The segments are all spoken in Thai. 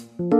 คุณ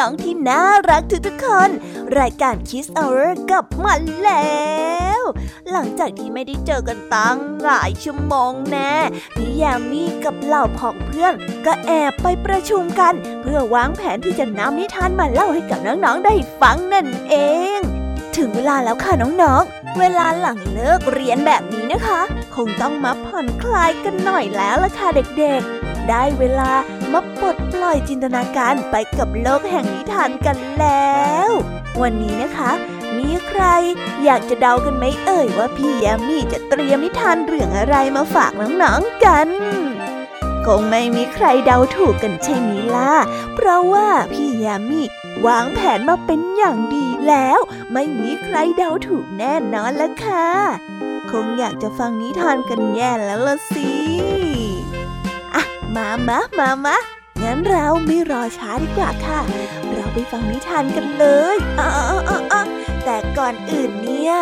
น้องๆที่น่ารักทุกๆคน รายการ Kiss Hour กลับมาแล้ว หลังจากที่ไม่ได้เจอกันตั้งหลายชั่วโมงแน่พี่ยามีกับเหล่าพ้องเพื่อน ก็แอบไปประชุมกัน เพื่อวางแผนที่จะนำนิทานมาเล่าให้กับน้องๆได้ฟังนั่นเอง ถึงเวลาแล้วค่ะน้องๆ เวลาหลังเลิกเรียนแบบนี้นะคะ คงต้องมาผ่อนคลายกันหน่อยแล้วล่ะค่ะเด็กๆ ได้เวลา มาปลดปล่อยจินตนาการไปกับโลกแห่งนิทานกันแล้ว วันนี้นะคะ มีใครอยากจะเดากันไหมเอ่ยว่าพี่ยามีจะเตรียมนิทานเรื่องอะไรมาฝากน้องๆกันคงไม่มีใครเดาถูกกันใช่ไหมล่ะ เพราะว่าพี่ยามีวางแผนมาเป็นอย่างดีแล้ว ไม่มีใครเดาถูกแน่นอนละค่ะ คงอยากจะฟังนิทานกันแย่แล้วละสิ มามะมามะงั้นเราไม่รอช้าดีกว่าค่ะ เราไปฟังนิทานกันเลยอ๋อออแต่ก่อนอื่นเนี่ย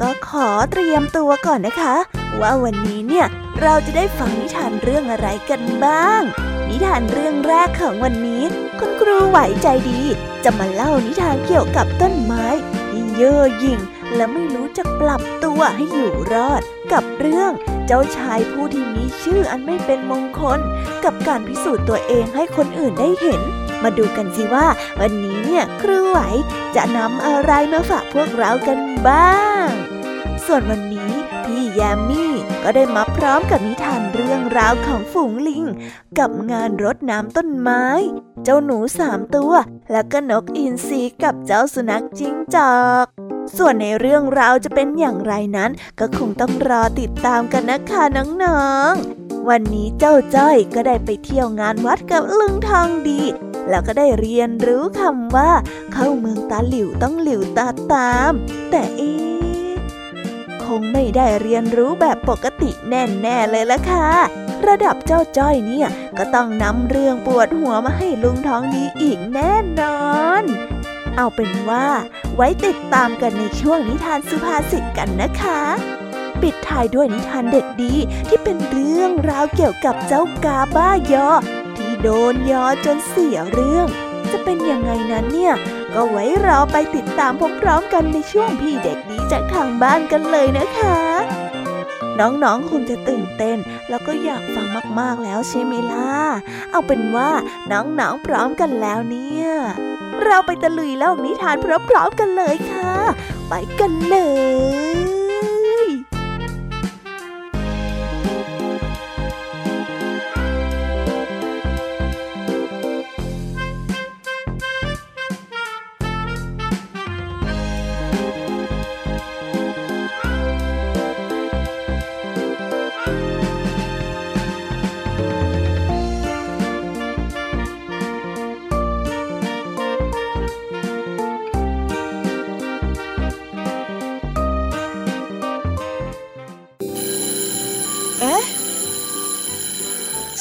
ก็ขอเตรียมตัวก่อนนะคะ ว่าวันนี้เนี่ยเราจะได้ฟังนิทานเรื่องอะไรกันบ้าง นิทานเรื่องแรกของวันนี้ คุณครูไหวใจดี จะมาเล่านิทานเกี่ยวกับต้นไม้ที่เย่อหยิ่งและไม่รู้จักปรับตัวให้อยู่รอด กับเรื่องเจ้าชาย ผู้ที่มีชื่ออันไม่เป็นมงคล กับการพิสูจน์ตัวเองให้คนอื่นได้เห็น มาดูกันสิว่า วันนี้เนี่ยครูไหวจะนำอะไรมาฝากพวกเรากันบ้าง ส่วนวันนี้พี่แยมมี่ก็ได้มาพร้อมกับนิทานเรื่องราวของฝูงลิง กับงานรดน้ำต้นไม้ เจ้าหนูสามตัว แล้วก็นกอินทรีกับเจ้าสุนัขจิ้งจอก ส่วนในเรื่องราวจะเป็นอย่างไรนั้น ก็คงต้องรอติดตามกันนะคะน้องๆ วันนี้เจ้าจ้อยก็ได้ไปเที่ยวงานวัดกับลุงทองดี แล้วก็ได้เรียนรู้คำว่า เข้าเมืองตาหลิวต้องหลิวตาตาม แต่เอ๊คงไม่ได้เรียนรู้แบบปกติแน่ๆเลยละค่ะ ระดับเจ้าจ้อยเนี่ยก็ต้องนำเรื่องปวดหัวมาให้ลุงทองดีอีกแน่นอน เอาเป็นว่า ไว้ติดตามกันในช่วงนิทานสุภาษิตกันนะคะ ปิดท้ายด้วยนิทานเด็กดีที่เป็นเรื่องราวเกี่ยวกับเจ้ากาบ้ายอ ที่โดนยอจนเสียเรื่อง จะเป็นยังไงนั้นเนี่ย ก็ไว้รอไปติดตามพร้อมๆกันในช่วงพี่เด็กดีจากทางบ้านกันเลยนะคะ น้องๆคงจะตื่นเต้น แล้วก็อยากฟังมากๆแล้วใช่ไหมล่ะ เอาเป็นว่าน้องๆพร้อมกันแล้วเนี่ย เราไปตะลุยโลกนิทานพร้อมๆกันเลยค่ะ ไปกันเลย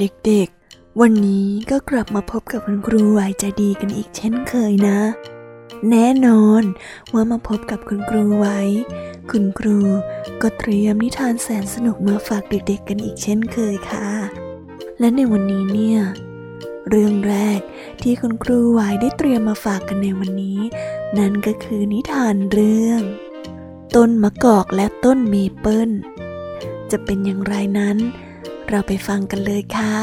เด็กๆ วันนี้ก็กลับมาพบกับคุณครูไหวใจดีกันอีกเช่นเคยนะ แน่นอนว่ามาพบกับคุณครูไว้ คุณครูก็เตรียมนิทานแสนสนุกมาฝากเด็กๆ กันอีกเช่นเคยค่ะ และในวันนี้เนี่ยเรื่องแรกที่คุณครูไหวได้เตรียมมาฝากกันในวันนี้ นั่นก็คือนิทานเรื่อง ต้นมะกอกและต้นเมเปิลจะเป็นอย่างไรนั้น เราไปฟังกันเลยค่ะ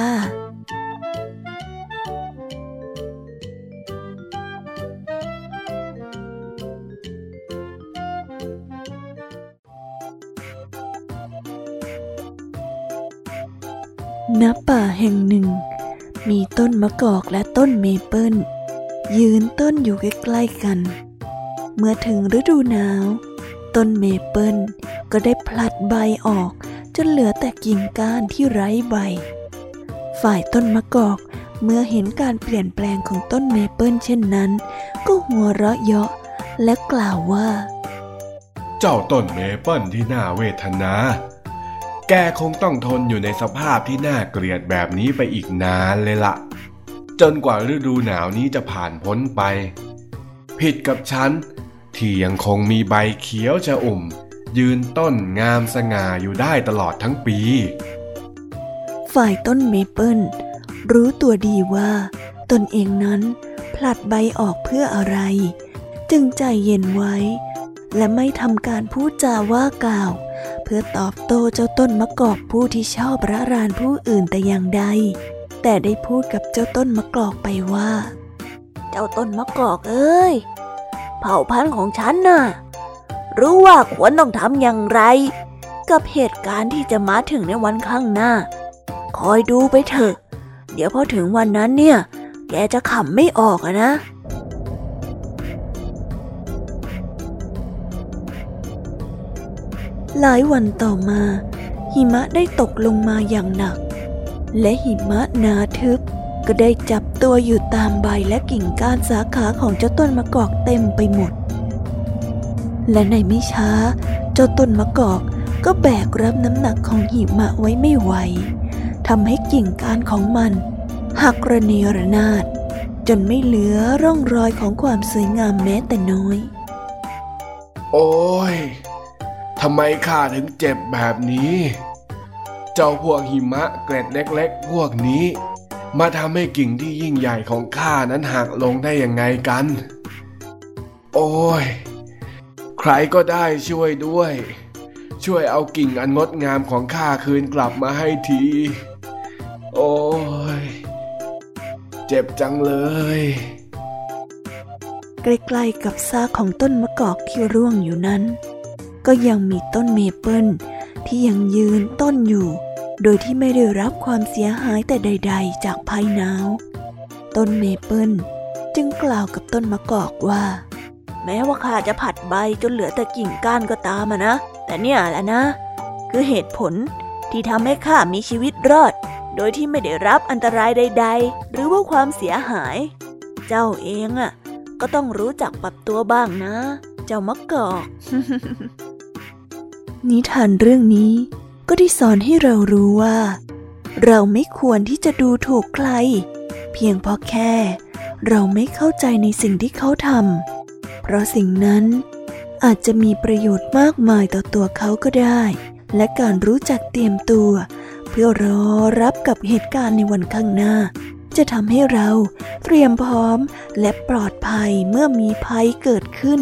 ณ ป่าแห่งหนึ่ง มีต้นมะกอกและต้นเมเปิลยืนต้นอยู่ใกล้ๆกัน เมื่อถึงฤดูหนาว ต้นเมเปิลก็ได้ผลัดใบออก จนเหลือแต่กิ่งก้านที่ไร้ใบ ฝ่ายต้นมะกอกเมื่อเห็นการเปลี่ยนแปลงของต้นเมเปิลเช่นนั้น ก็หัวเราะเยาะและกล่าวว่า เจ้าต้นเมเปิลที่น่าเวทนา แกคงต้องทนอยู่ในสภาพที่น่าเกลียดแบบนี้ไปอีกนานเลยละจนกว่าฤดูหนาวนี้จะผ่านพ้นไป ผิดกับฉันที่ยังคงมีใบเขียวชะอุ่ม ยืนต้นงามสง่าอยู่ได้ตลอดทั้งปี ฝ่ายต้นเมเปิลรู้ตัวดีว่า ตนเองนั้นผลัดใบออกเพื่ออะไร จึงใจเย็นไว้ และไม่ทำการพูดจาว่ากล่าว เพื่อตอบโต้เจ้าต้นมะกอกผู้ที่ชอบระรานผู้อื่นแต่อย่างใด แต่ได้พูดกับเจ้าต้นมะกอกไปว่า เจ้าต้นมะกอกเอ้ย เผ่าพันธุ์ของฉันน่ะ รู้ว่าควรต้องทำอย่างไร กับเหตุการณ์ที่จะมาถึงในวันข้างหน้า คอยดูไปเถอะ เดี๋ยวพอถึงวันนั้นเนี่ย แกจะขำไม่ออกอะนะหลายวันต่อมา หิมะได้ตกลงมาอย่างหนัก และหิมะหนาทึบ ก็ได้จับตัวอยู่ตามใบและกิ่งก้านสาขาของเจ้าต้นมะกอกเต็มไปหมด และในไม่ช้า เจ้าต้นมะกอกก็แบกรับน้ำหนักของหิมะไว้ไม่ไหวทำให้กิ่งก้านของมันหักระเนระนาด จนไม่เหลือร่องรอยของความสวยงามแม้แต่น้อย โอ้ยทำไมข้าถึงเจ็บแบบนี้ เจ้าพวกหิมะเกล็ดเล็ก ๆ พวกนี้ มาทำให้กิ่งที่ยิ่งใหญ่ของข้านั้นหักลงได้ยังไงกัน โอ้ย ใครก็ได้ช่วยด้วย ช่วยเอากิ่งอันงดงามของข้าคืนกลับมาให้ที โอ้ย เจ็บจังเลย ใกล้ๆกับซากของต้นมะกอกที่ร่วงอยู่นั้น ก็ยังมีต้นเมเปิลที่ยังยืนต้นอยู่ โดยที่ไม่ได้รับความเสียหายแต่ใด ๆ จากภัยหนาว ต้นเมเปิลจึงกล่าวกับต้นมะกอกว่า แม้ว่าข้าจะผลัดใบจนเหลือแต่กิ่งก้านก็ตามนะ แต่เนี่ยแหละนะ คือเหตุผลที่ทำให้ข้ามีชีวิตรอด โดยที่ไม่ได้รับอันตรายใด ๆ หรือว่าความเสียหาย เจ้าเองอะก็ต้องรู้จักปรับตัวบ้างนะ เจ้ามะกอก นิทานเรื่องนี้ก็ได้สอนให้เรารู้ว่า เราไม่ควรที่จะดูถูกใคร เพียงเพราะแค่ เราไม่เข้าใจในสิ่งที่เขาทำ เพราะสิ่งนั้นอาจจะมีประโยชน์มากมายต่อตัวเขาก็ได้ และการรู้จักเตรียมตัว เพื่อรอรับกับเหตุการณ์ในวันข้างหน้า จะทำให้เราเตรียมพร้อมและปลอดภัยเมื่อมีภัยเกิดขึ้น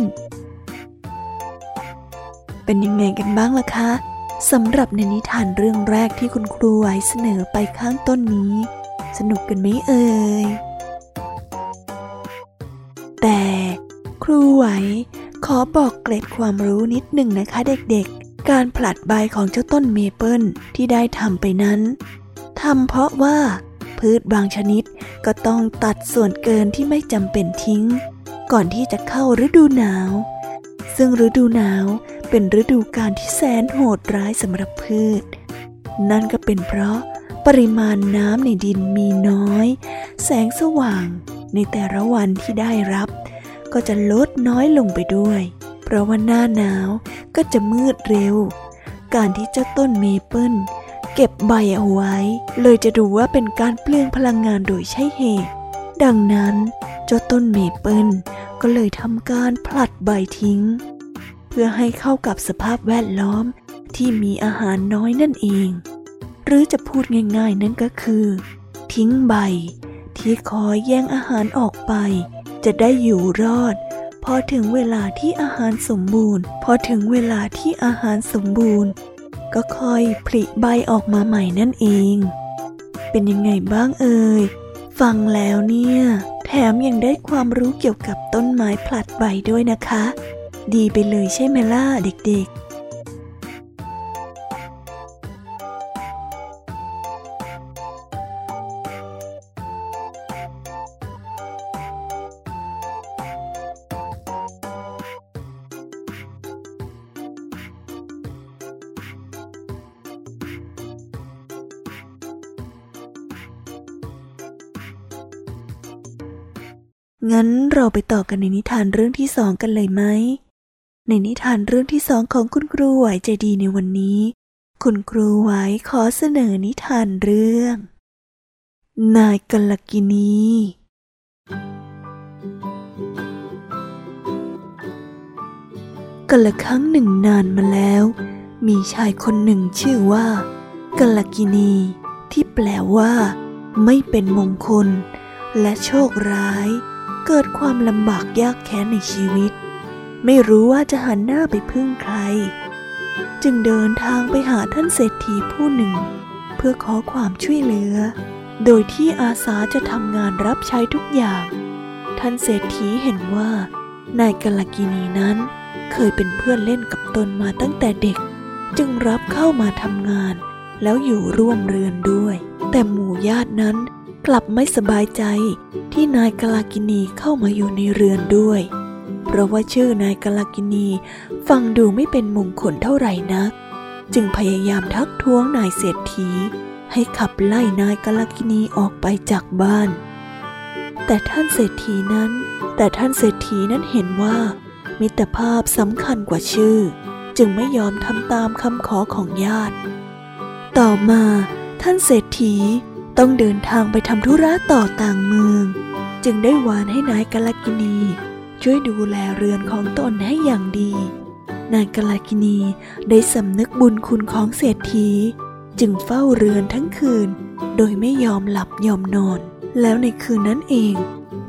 เป็นยังไงกันบ้างล่ะคะสำหรับในนิทานเรื่องแรกที่คุณครูไหวเสนอไปข้างต้นนี้ สนุกกันไหมเอ่ย รูไหว ขอบอกเกร็ดความรู้นิดหนึ่งนะคะเด็กๆ การผลัดใบของเจ้าต้นเมเปิลที่ได้ทำไปนั้นทำเพราะว่าพืชบางชนิดก็ต้องตัดส่วนเกินที่ไม่จำเป็นทิ้ง ก่อนที่จะเข้าฤดูหนาว ซึ่งฤดูหนาวเป็นฤดูการที่แสนโหดร้ายสำหรับพืช นั่นก็เป็นเพราะปริมาณน้ำในดินมีน้อย แสงสว่างในแต่ละวันที่ได้รับ ก็จะลดน้อยลงไปด้วย เพราะว่าหน้าหนาวก็จะมืดเร็ว การที่เจ้าต้นเมเปิลเก็บใบเอาไว้ เลยจะดูว่าเป็นการเปลืองพลังงานโดยใช่เหตุ ดังนั้นเจ้าต้นเมเปิลก็เลยทำการผลัดใบทิ้ง เพื่อให้เข้ากับสภาพแวดล้อมที่มีอาหารน้อยนั่นเอง หรือจะพูดง่ายๆนั่นก็คือ ทิ้งใบ ที่คอยแย่งอาหารออกไป จะได้อยู่รอด พอถึงเวลาที่อาหารสมบูรณ์ พอถึงเวลาที่อาหารสมบูรณ์ ก็ค่อยผลิใบออกมาใหม่นั่นเอง เป็นยังไงบ้างเอ่ย ฟังแล้วเนี่ย แถมยังได้ความรู้เกี่ยวกับต้นไม้ผลัดใบด้วยนะคะ ดีไปเลยใช่ไหมล่ะเด็กๆ งั้นเราไปต่อกันในนิทานเรื่องที่สองกันเลยไหม ในนิทานเรื่องที่สองของคุณครูไหวใจดีในวันนี้ คุณครูไหวขอเสนอนิทานเรื่อง นายกัลกินีกันละครั้งหนึ่งนานมาแล้ว มีชายคนหนึ่งชื่อว่ากัลกินี ที่แปลว่า ไม่เป็นมงคล และโชคร้าย เกิดความลำบากยากแค้นในชีวิต ไม่รู้ว่าจะหันหน้าไปพึ่งใคร จึงเดินทางไปหาท่านเศรษฐีผู้หนึ่ง เพื่อขอความช่วยเหลือ โดยที่อาสาจะทำงานรับใช้ทุกอย่าง ท่านเศรษฐีเห็นว่านายกลกินีนั้น เคยเป็นเพื่อนเล่นกับตนมาตั้งแต่เด็ก จึงรับเข้ามาทำงาน แล้วอยู่ร่วมเรือนด้วย แต่หมู่ญาตินั้น กลับไม่สบายใจที่นายกลากินีเข้ามาอยู่ในเรือนด้วย เพราะว่าชื่อนายกลากินีฟังดูไม่เป็นมงคลเท่าไหร่นัก จึงพยายามทักท้วงนายเศรษฐี ให้ขับไล่นายกลากินีออกไปจากบ้าน แต่ท่านเศรษฐีนั้น แต่ท่านเศรษฐีนั้นเห็นว่า มิตรภาพสำคัญกว่าชื่อ จึงไม่ยอมทำตามคำขอของญาติ ต่อมาท่านเศรษฐี ต้องเดินทางไปทำธุระต่อต่างเมือง จึงได้วานให้นายกาลกินี ช่วยดูแลเรือนของตนให้อย่างดี นายกาลกินีได้สำนึกบุญคุณของเศรษฐี จึงเฝ้าเรือนทั้งคืน โดยไม่ยอมหลับยอมนอน แล้วในคืนนั้นเอง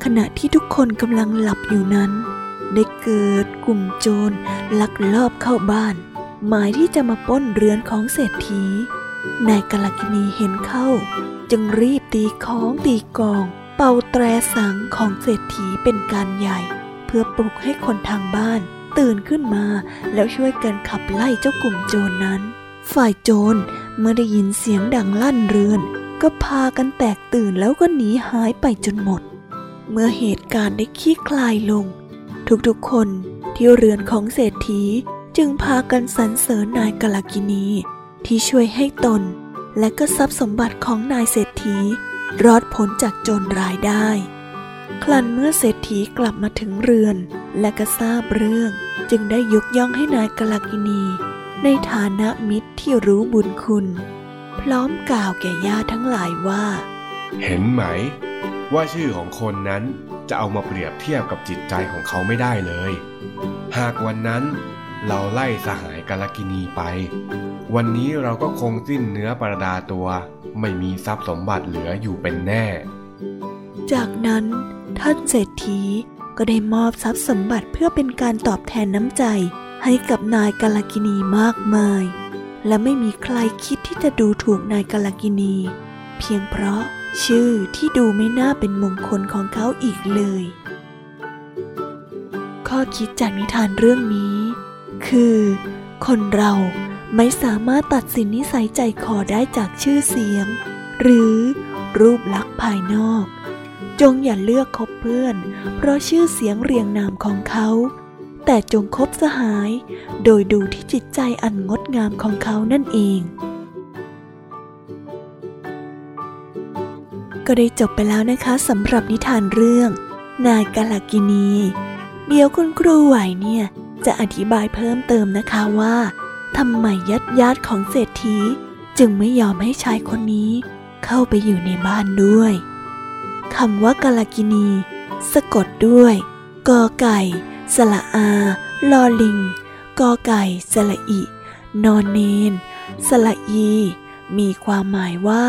ขณะที่ทุกคนกำลังหลับอยู่นั้น ได้เกิดกลุ่มโจรลักลอบเข้าบ้าน หมายที่จะมาป้นเรือนของเศรษฐีนายกาลกินีเห็นเข้า จึงรีบตีของตีกอง เป่าแตรสังของเศรษฐีเป็นการใหญ่ เพื่อปลุกให้คนทางบ้าน ตื่นขึ้นมาแล้วช่วยกันขับไล่เจ้ากลุ่มโจรนนั้น ฝ่ายโจรเมื่อได้ยินเสียงดังลั่นเรือน ก็พากันแตกตื่นแล้วก็หนีหายไปจนหมด เมื่อเหตุการณ์ได้ขี้คลายลง ทุกๆคนที่เรือนของเศรษฐีจึงพากันสรรเสริญนายกลากินีที่ช่วยให้ตน และก็ทรัพย์สมบัติของนายเศรษฐี รอดพ้นจากโจรรายได้คลันเมื่อเศรษฐีกลับมาถึงเรือน และก็ทราบเรื่อง จึงได้ยกย่องให้นายกลากินี ในฐานะมิตรที่รู้บุญคุณ พร้อมกล่าวแก่ญาติทั้งหลายว่า เห็นไหม ว่าชื่อของคนนั้นจะเอามาเปรียบเทียบกับจิตใจของเขาไม่ได้เลย หากวันนั้นเราไล่สหายกาลกินีไป วันนี้เราก็คงสิ้นเนื้อประดาตัว ไม่มีทรัพย์สมบัติเหลืออยู่เป็นแน่ จากนั้นท่านเศรษฐีก็ได้มอบทรัพย์สมบัติเพื่อเป็นการตอบแทนน้ำใจให้กับนายกาลกินีมากมาย และไม่มีใครคิดที่จะดูถูกนายกาลกินี เพียงเพราะชื่อที่ดูไม่น่าเป็นมงคลของเขาอีกเลย ข้อคิดจากนิทานเรื่องนี้ คือ คนเรา ไม่สามารถตัดสินนิสัยใจคอได้จากชื่อเสียง หรือรูปลักษณ์ภายนอก จงอย่าเลือกคบเพื่อน เพราะชื่อเสียงเรียงนามของเขา แต่จงคบสหาย โดยดูที่จิตใจอันงดงามของเขานั่นเองก็ได้จบไปแล้วนะคะสำหรับนิทานเรื่อง นายกาลกินี เดี๋ยวคุณครูไหวเนี่ย จะอธิบายเพิ่มเติมนะคะว่า ทำไมยัดญาติของเศรษฐีจึงไม่ยอมให้ชายคนนี้เข้าไปอยู่ในบ้านด้วยคำว่ากาลกินี สะกดด้วยกอไก่ สละอา ลอลิง กอไก่ สละอิ นอนเนน สละอี มีความหมายว่า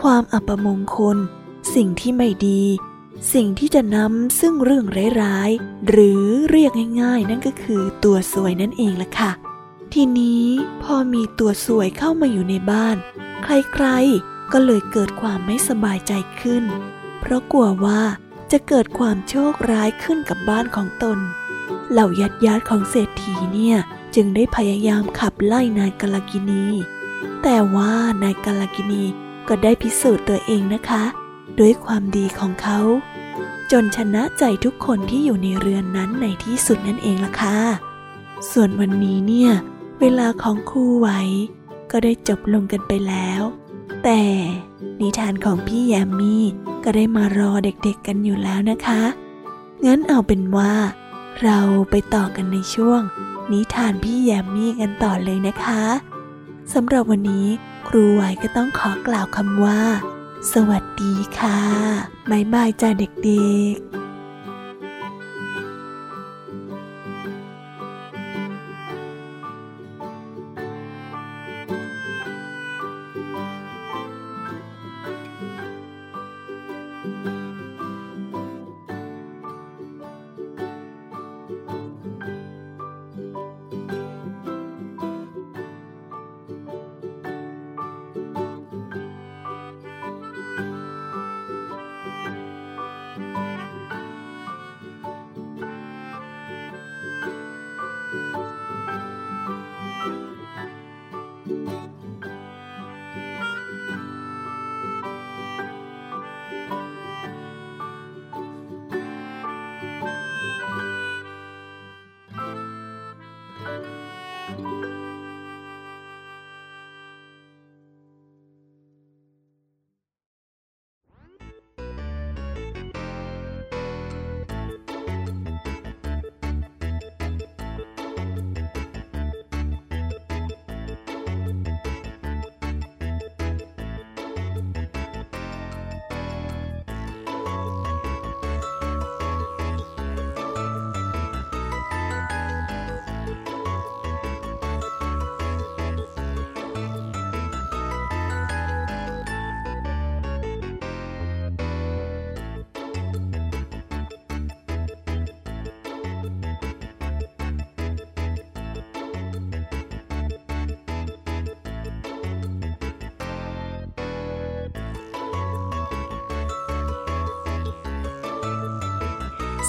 ความอัปมงคล สิ่งที่ไม่ดี สิ่งที่จะนำซึ่งเรื่องร้ายๆ หรือเรียกง่ายๆ นั่นก็คือตัวสวยนั่นเองล่ะค่ะ ทีนี้พอมีตัวสวยเข้ามาอยู่ในบ้าน ใครๆ ก็เลยเกิดความไม่สบายใจขึ้น เพราะกลัวว่าจะเกิดความโชคร้ายขึ้นกับบ้านของตน เหล่าญาติญาติของเศรษฐีเนี่ยจึงได้พยายามขับไล่นายกาลกินี แต่ว่านายกาลกินีก็ได้พิสูจน์ตัวเองนะคะ ด้วยความดีของเขา จนชนะใจทุกคนที่อยู่ในเรือนนั้นในที่สุดนั่นเองล่ะค่ะส่วนวันนี้เนี่ย เวลาของครูไหวก็ได้จบลงกันไปแล้ว แต่นิทานของพี่แยมมี่ก็ได้มารอเด็กๆกันอยู่แล้วนะคะ งั้นเอาเป็นว่า เราไปต่อกันในช่วง นิทานพี่แยมมี่กันต่อเลยนะคะสำหรับวันนี้ครูไหวก็ต้องขอกล่าวคำว่า สวัสดีค่ะ บ๊ายบายจ้าเด็กๆ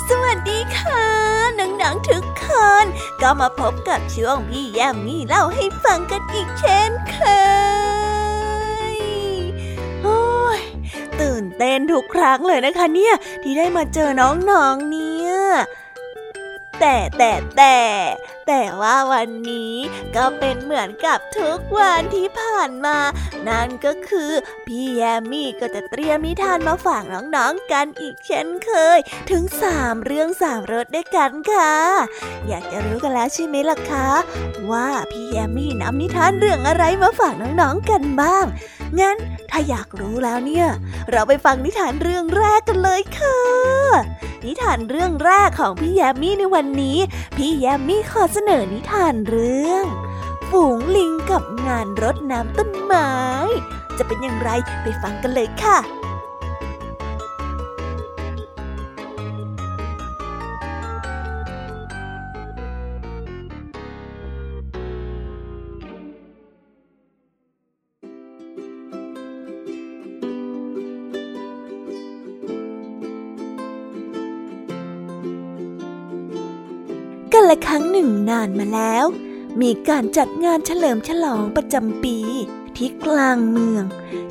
สวัสดีค่ะน้องๆทุกคน ก็มาพบกับช่วงพี่แยมมี่เล่าให้ฟังกันอีกเช่นเคยโอ้ยตื่นเต้นทุกครั้งเลยนะคะเนี่ย ที่ได้มาเจอน้องๆเนี่ยแต่แต่แต่แต่ว่าวันนี้ก็เป็นเหมือนกับทุกวันที่ผ่านมา นั่นก็คือพี่แยมมี่ก็จะเตรียมนิทานมาฝากน้องๆกันอีกเช่นเคย ถึงสามเรื่องสามรสด้วยกันค่ะ อยากจะรู้กันแล้วใช่ไหมล่ะคะ ว่าพี่แยมมี่นำนิทานเรื่องอะไรมาฝากน้องๆกันบ้าง งั้นถ้าอยากรู้แล้วเนี่ย เราไปฟังนิทานเรื่องแรกกันเลยค่ะ นิทานเรื่องแรกของพี่แยมมี่ในวันนี้ พี่แยมมี่ขอเสนอนิทานเรื่อง ฝูงลิงกับงานรดน้ำต้นไม้ จะเป็นอย่างไรไปฟังกันเลยค่ะละครั้งหนึ่งนานมาแล้ว มีการจัดงานเฉลิมฉลองประจำปี ที่กลางเมือง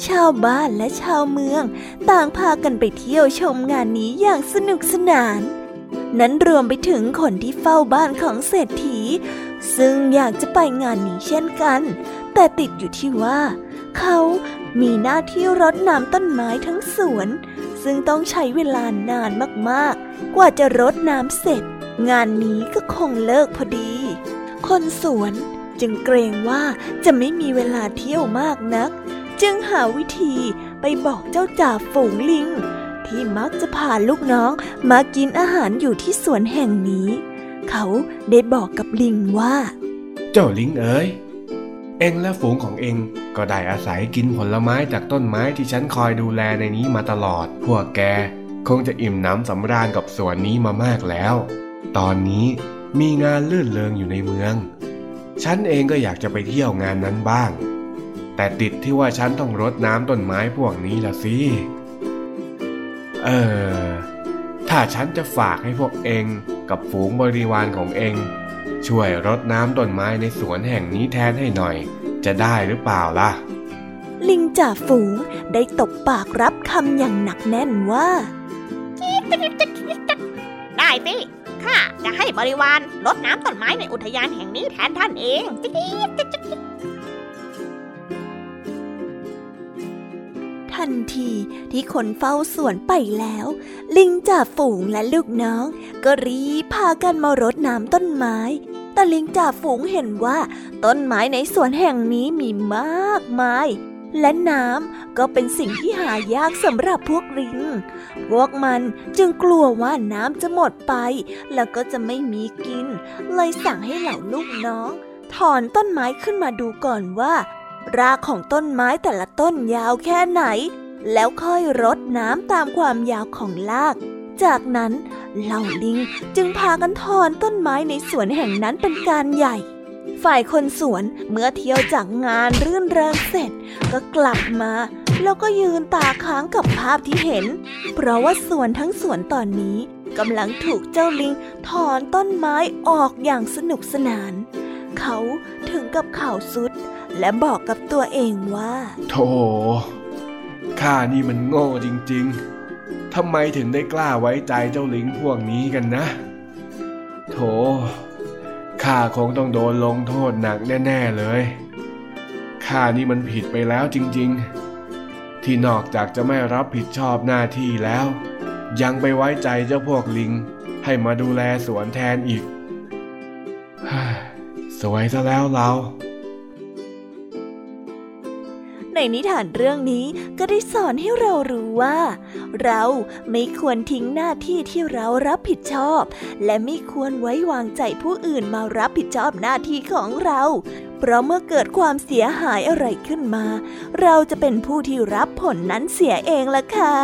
ชาวบ้านและชาวเมือง ต่างพากันไปเที่ยวชมงานนี้อย่างสนุกสนาน นั้นรวมไปถึงคนที่เฝ้าบ้านของเศรษฐี ซึ่งอยากจะไปงานนี้เช่นกัน แต่ติดอยู่ที่ว่า เขามีหน้าที่รดน้ำต้นไม้ทั้งสวน ซึ่งต้องใช้เวลานานมากๆ กว่าจะรดน้ำเสร็จ งานนี้ก็คงเลิกพอดี คนสวนจึงเกรงว่าจะไม่มีเวลาเที่ยวมากนัก จึงหาวิธีไปบอกเจ้าจ่าฝูงลิง ที่มักจะพาลูกน้องมากินอาหารอยู่ที่สวนแห่งนี้ เขาได้บอกกับลิงว่า เจ้าลิงเอ๋ยเองและฝูงของเองก็ได้อาศัยกินผลไม้จากต้นไม้ที่ฉันคอยดูแลในนี้มาตลอด พวกแกคงจะอิ่มน้ำสำราญกับสวนนี้มามากแล้ว ตอนนี้ มีงานลื่นเลงอยู่ในเมือง ฉันเองก็อยากจะไปเที่ยวงานนั้นบ้าง แต่ติดที่ว่าฉันต้องรดน้ำต้นไม้พวกนี้ละสิ เออ ถ้าฉันจะฝากให้พวกเองกับฝูงบริวารของเอง ช่วยรดน้ำต้นไม้ในสวนแห่งนี้แทนให้หน่อย จะได้หรือเปล่าล่ะ ลิงจ่าฝูงได้ตบปากรับคำอย่างหนักแน่นว่า ได้สิ ข้าจะให้บริวารรดน้ำต้นไม้ในอุทยานแห่งนี้แทนท่านเองทันทีที่คนเฝ้าสวนไปแล้ว ลิงจ่าฝูงและลูกน้อง ก็รีบพากันมารดน้ำต้นไม้ แต่ลิงจ่าฝูงเห็นว่า ต้นไม้ในสวนแห่งนี้มีมากมาย และน้ำก็เป็นสิ่งที่หายากสำหรับพวกลิง พวกมันจึงกลัวว่าน้ำจะหมดไป แล้วก็จะไม่มีกิน เลยสั่งให้เหล่าลูกน้อง ถอนต้นไม้ขึ้นมาดูก่อนว่า รากของต้นไม้แต่ละต้นยาวแค่ไหน แล้วค่อยรดน้ำตามความยาวของราก จากนั้นเหล่าลิงจึงพากันถอนต้นไม้ในสวนแห่งนั้นเป็นการใหญ่ ฝ่ายคนสวนเมื่อเที่ยวจากงานรื่นเริงเสร็จ ก็กลับมา แล้วก็ยืนตาค้างกับภาพที่เห็น เพราะว่าสวนทั้งสวนตอนนี้กำลังถูกเจ้าลิงถอนต้นไม้ออกอย่างสนุกสนาน เขาถึงกับข่าวสุด และบอกกับตัวเองว่า โธ่ข้านี่มันโง่จริงๆทำไมถึงได้กล้าไว้ใจเจ้าลิงพวกนี้กันนะโถ ข้าคงต้องโดนลงโทษหนักแน่ ๆเลย ข้านี่มันผิดไปแล้วจริงๆ ที่นอกจากจะไม่รับผิดชอบหน้าที่แล้ว ยังไปไว้ใจเจ้าพวกลิง ให้มาดูแลสวนแทนอีกสวยซะแล้วเรา ในนิทานเรื่องนี้ก็ได้สอนให้เรารู้ว่า เราไม่ควรทิ้งหน้าที่ที่เรารับผิดชอบ และไม่ควรไว้วางใจผู้อื่นมารับผิดชอบหน้าที่ของเรา เพราะเมื่อเกิดความเสียหายอะไรขึ้นมา เราจะเป็นผู้ที่รับผลนั้นเสียเองล่ะค่ะ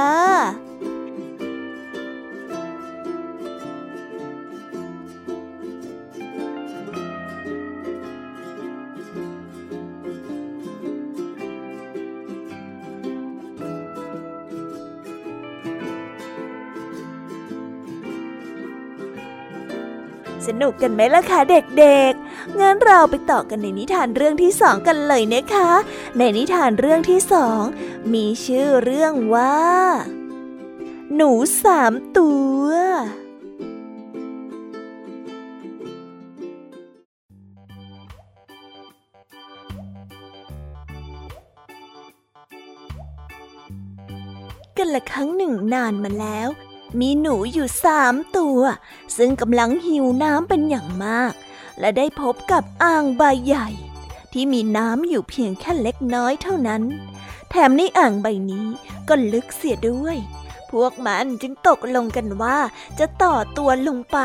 สนุกกันไหมล่ะคะเด็กๆ งั้นเราไปต่อกันในนิทานเรื่องที่สองกันเลยนะคะ ในนิทานเรื่องที่สองมีชื่อเรื่องว่า หนูสามตัวกันละครั้งหนึ่งนานมาแล้ว มีหนูอยู่สามตัว ซึ่งกำลังหิวน้ำเป็นอย่างมาก และได้พบกับอ่างใบใหญ่ ที่มีน้ำอยู่เพียงแค่เล็กน้อยเท่านั้น แถมในอ่างใบนี้ก็ลึกเสียด้วย พวกมันจึงตกลงกันว่าจะต่อตัวลงไป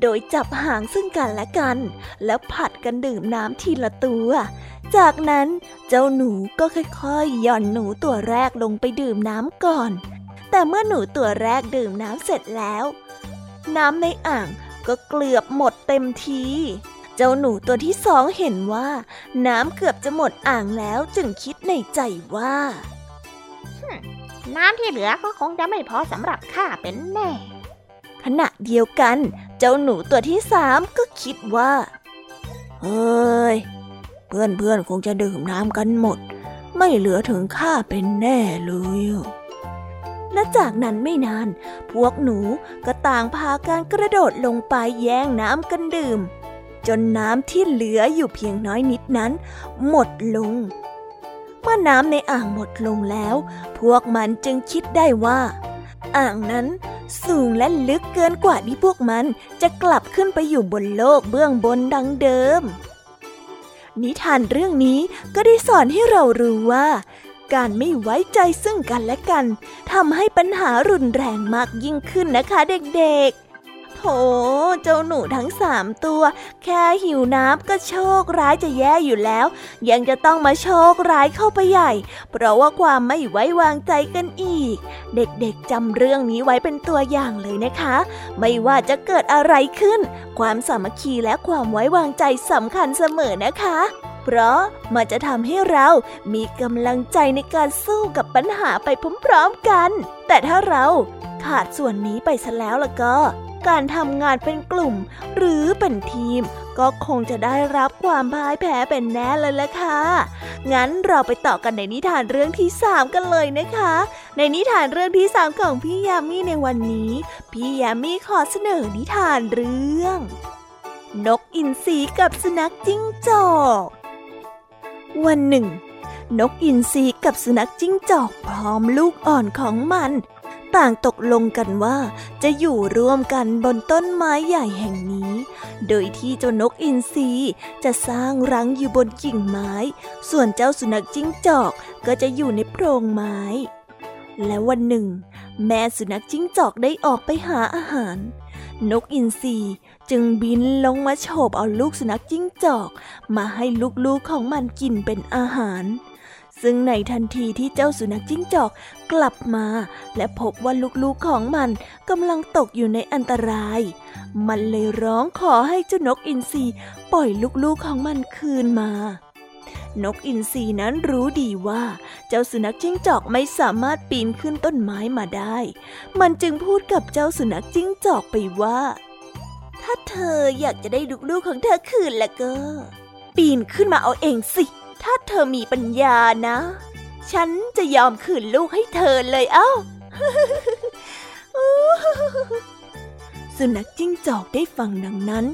โดยจับหางซึ่งกันและกัน แล้วผัดกันดื่มน้ำทีละตัว จากนั้นเจ้าหนูก็ค่อยๆหย่อนหนูตัวแรกลงไปดื่มน้ำก่อน แต่เมื่อหนูตัวแรกดื่มน้ำเสร็จแล้ว น้ำในอ่างก็เกลือบหมดเต็มที เจ้าหนูตัวที่สองเห็นว่า น้ำเกือบจะหมดอ่างแล้วจึงคิดในใจว่า น้ำที่เหลือก็คงจะไม่พอสำหรับข้าเป็นแน่ ขณะเดียวกัน เจ้าหนูตัวที่สามก็คิดว่าเฮ้ย เพื่อนเพื่อนคงจะดื่มน้ำกันหมด ไม่เหลือถึงข้าเป็นแน่เลย และจากนั้นไม่นาน พวกหนูก็ต่างพากันกระโดดลงไปแย่งน้ำกันดื่ม จนน้ำที่เหลืออยู่เพียงน้อยนิดนั้น หมดลง เมื่อน้ำในอ่างหมดลงแล้ว พวกมันจึงคิดได้ว่า อ่างนั้นสูงและลึกเกินกว่าที่พวกมันจะกลับขึ้นไปอยู่บนโลกเบื้องบนดังเดิม นิทานเรื่องนี้ก็ได้สอนให้เรารู้ว่า การไม่ไว้ใจซึ่งกันและกันทำให้ปัญหารุนแรงมากยิ่งขึ้นนะคะเด็กๆ โถ เจ้าหนูทั้งสามตัว แค่หิวน้ำก็โชคร้ายจะแย่อยู่แล้ว ยังจะต้องมาโชคร้ายเข้าไปใหญ่ เพราะว่าความไม่ไว้วางใจกันอีก เด็กๆจำเรื่องนี้ไว้เป็นตัวอย่างเลยนะคะ ไม่ว่าจะเกิดอะไรขึ้น ความสามัคคีและความไว้วางใจสำคัญเสมอนะคะ เพราะมันจะทำให้เรามีกำลังใจในการสู้กับปัญหาไปพร้อมๆกัน แต่ถ้าเราขาดส่วนนี้ไปซะแล้วล่ะก็ การทำงานเป็นกลุ่ม หรือเป็นทีม ก็คงจะได้รับความพ่ายแพ้เป็นแน่เลยละค่ะ งั้นเราไปต่อกันในนิทานเรื่องที่สามกันเลยนะคะ ในนิทานเรื่องที่สามของพี่ยามีในวันนี้ พี่ยามีขอเสนอนิทานเรื่อง นกอินทรีกับสุนัขจิ้งจอก วันหนึ่ง นกอินทรีกับสุนัขจิ้งจอกพร้อมลูกอ่อนของมัน ต่างตกลงกันว่า จะอยู่ร่วมกันบนต้นไม้ใหญ่แห่งนี้ โดยที่เจ้านกอินทรีจะสร้างรังอยู่บนกิ่งไม้ ส่วนเจ้าสุนัขจิ้งจอกก็จะอยู่ในโพรงไม้ และวันหนึ่ง แม่สุนัขจิ้งจอกได้ออกไปหาอาหาร นกอินทรีจึงบินลงมาโฉบเอาลูกสุนัขจิ้งจอก มาให้ลูกๆของมันกินเป็นอาหาร ซึ่งในทันทีที่เจ้าสุนัขจิ้งจอกกลับมา และพบว่าลูกๆของมันกำลังตกอยู่ในอันตราย มันเลยร้องขอให้เจ้านกอินทรีปล่อยลูกๆของมันคืนมา นกอินทรีนั้นรู้ดีว่า เจ้าสุนัขจิ้งจอกไม่สามารถปีนขึ้นต้นไม้มาได้ มันจึงพูดกับเจ้าสุนัขจิ้งจอกไปว่า ถ้าเธออยากจะได้ลูกๆของเธอคืนแล้วก็ ปีนขึ้นมาเอาเองสิ ถ้าเธอมีปัญญานะ ฉันจะยอมคืนลูกให้เธอเลยเอ้า สุนัขจิ้งจอกได้ฟังดังนั้น